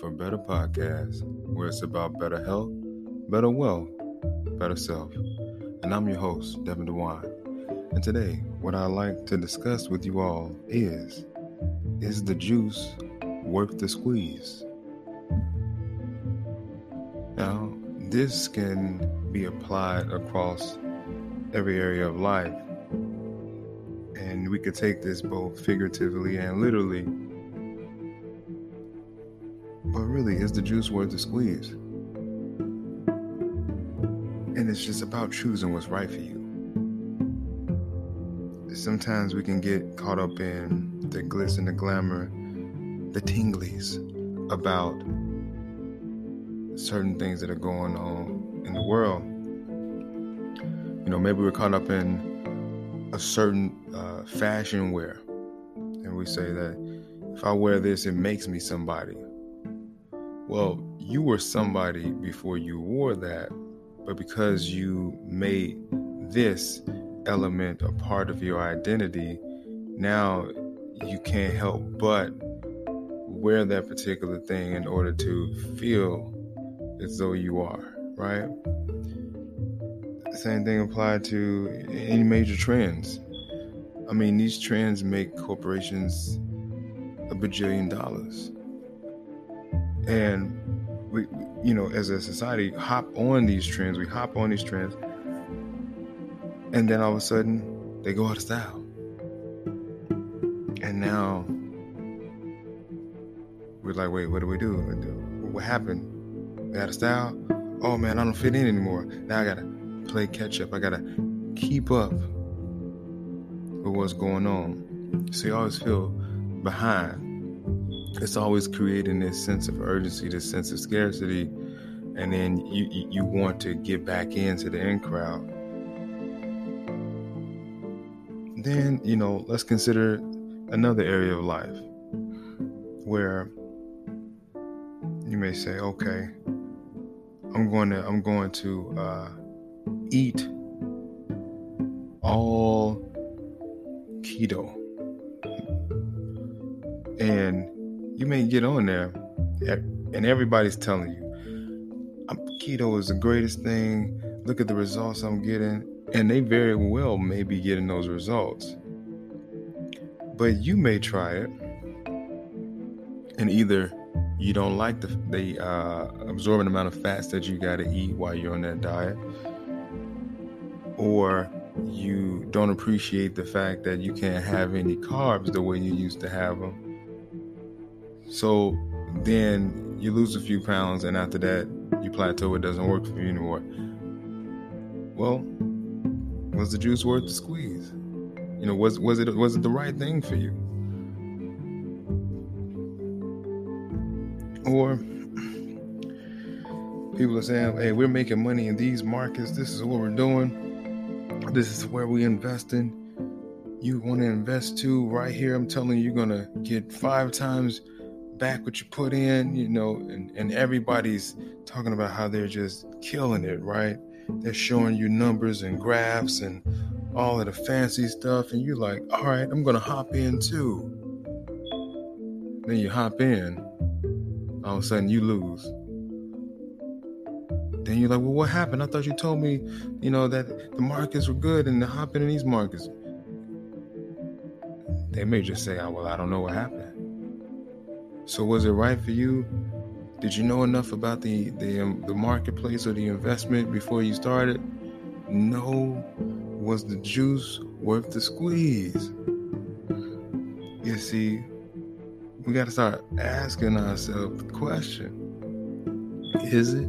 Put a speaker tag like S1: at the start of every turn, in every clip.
S1: For Better podcast, where it's about better health, better wealth, better self. And I'm your host, Devin DeWine. And today, what I'd like to discuss with you all is Is the juice worth the squeeze? Now, this can be applied across every area of life. And we could take this both figuratively and literally. But really, is the juice worth the squeeze? And it's just about choosing what's right for you. Sometimes we can get caught up in the glitz and the glamour, the tinglies about certain things that are going on in the world. You know, maybe we're caught up in a certain uh, fashion wear, and we say that if I wear this, it makes me somebody. Well, you were somebody before you wore that, but because you made this element a part of your identity, now you can't help but wear that particular thing in order to feel as though you are, right? Same thing applied to any major trends. I mean, these trends make corporations a bajillion dollars. And we, you know, as a society, hop on these trends. We hop on these trends. And then all of a sudden, they go out of style. And now we're like, wait, what do we do? What happened? We out of style? Oh man, I don't fit in anymore. Now I gotta play catch up. I gotta keep up with what's going on. So you always feel behind. It's always creating this sense of urgency, this sense of scarcity, and then you you want to get back into the in crowd. Then you know, let's consider another area of life where you may say, okay, I'm going to I'm going to uh, eat all keto, and you may get on there, and everybody's telling you, keto is the greatest thing. Look at the results I'm getting, and they very well may be getting those results. But you may try it, and either you don't like the, the uh, absorbent amount of fats that you got to eat while you're on that diet, or you don't appreciate the fact that you can't have any carbs the way you used to have them. So then you lose a few pounds, and after that, you plateau. It doesn't work for you anymore. Well, was the juice worth the squeeze? You know, was was it was it the right thing for you? Or people are saying, hey, we're making money in these markets. This is what we're doing. This is where we invest in. You want to invest too, right here. I'm telling you, you're to get five times back what you put in, you know, and, and everybody's talking about how they're just killing it, right? They're showing you numbers and graphs and all of the fancy stuff, and you're like, all right, I'm to hop in too. Then you hop in, all of a sudden you lose. Then you're like, well, what happened? I thought you told me, you know, that the markets were good and the hopping in these markets. They may just say, oh, well, I don't know what happened. So was it right for you Did you know enough about the the um, the marketplace or the investment before you started? No. Was the juice worth the squeeze? You see, we got to start asking ourselves the question is it?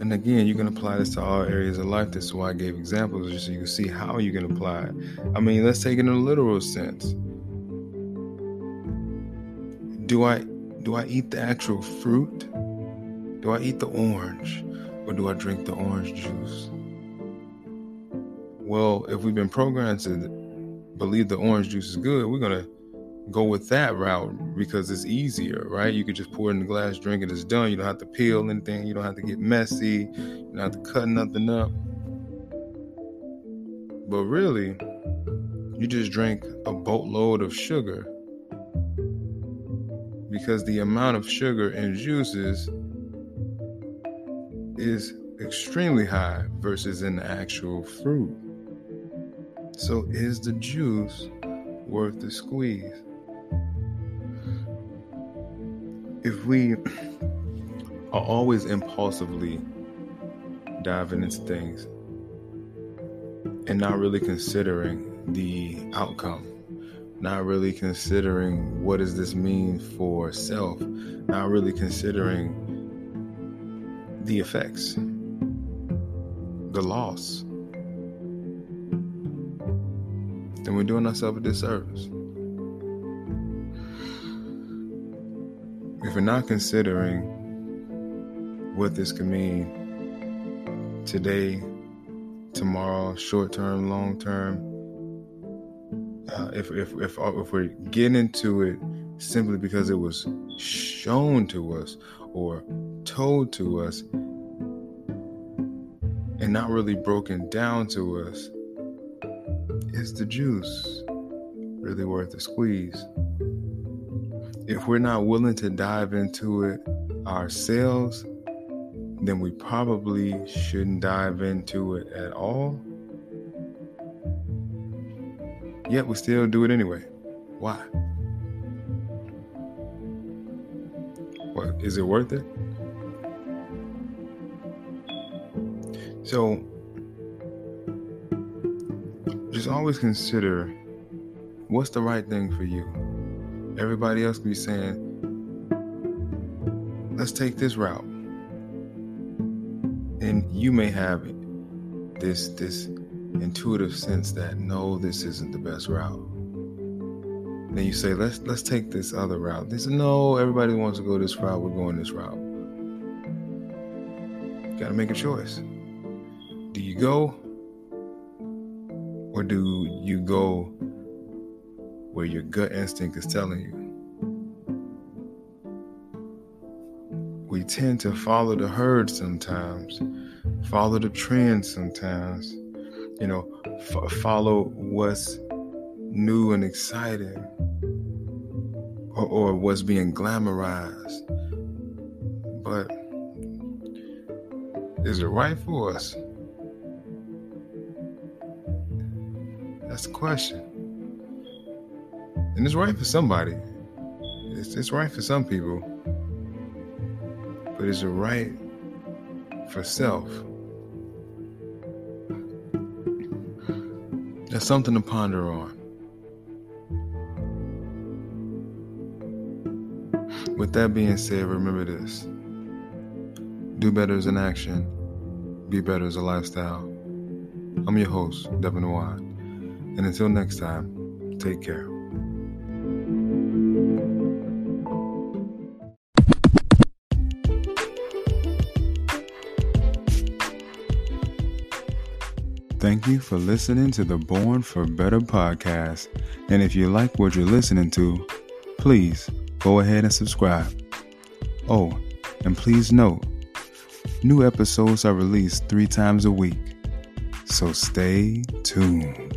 S1: And again, you can apply this to all areas of life. This is why I gave examples, just so you can see how you can apply it. I mean, let's take it in a literal sense. Do I do I eat the actual fruit? Do I eat the orange? Or do I drink the orange juice? Well, if we've been programmed to believe the orange juice is good, we're gonna go with that route because it's easier, right? You could just pour it in the glass, drink it, it's done. You don't have to peel anything, you don't have to get messy, you don't have to cut nothing up. But really, you just drink a boatload of sugar because the amount of sugar in juices is extremely high versus in actual fruit. So, is the juice worth the squeeze? if we are always impulsively diving into things and not really considering the outcome, not really considering what does this mean for self, not really considering the effects, the loss, then we're doing ourselves a disservice. if we're not considering what this could mean today, tomorrow, short term, long term, uh, if, if, if, uh, if we're getting into it simply because it was shown to us or told to us and not really broken down to us, is the juice really worth the squeeze? if we're not willing to dive into it ourselves, then we probably shouldn't dive into it at all. Yet we still do it anyway. Why? What is it worth it? So just always consider what's the right thing for you. Everybody else can be saying, let's take this route. And you may have this this intuitive sense that no, this isn't the best route. Then you say, let's let's take this other route. They say, no, everybody wants to go this route, we're going this route. Gotta make a choice. Do you go? Or do you go where your gut instinct is telling you. We tend to follow the herd sometimes, follow the trend sometimes, you know, f- follow what's new and exciting or, or what's being glamorized. But is it right for us? That's the question. And it's right for somebody. It's, it's right for some people. But is it right for self? That's something to ponder on. With that being said, remember this do better as an action, be better as a lifestyle. I'm your host, Devin Watt. And until next time, take care. Thank you for listening to the Born for Better podcast. And if you like what you're listening to, please go ahead and subscribe. Oh, and please note, new episodes are released three times a week. So stay tuned.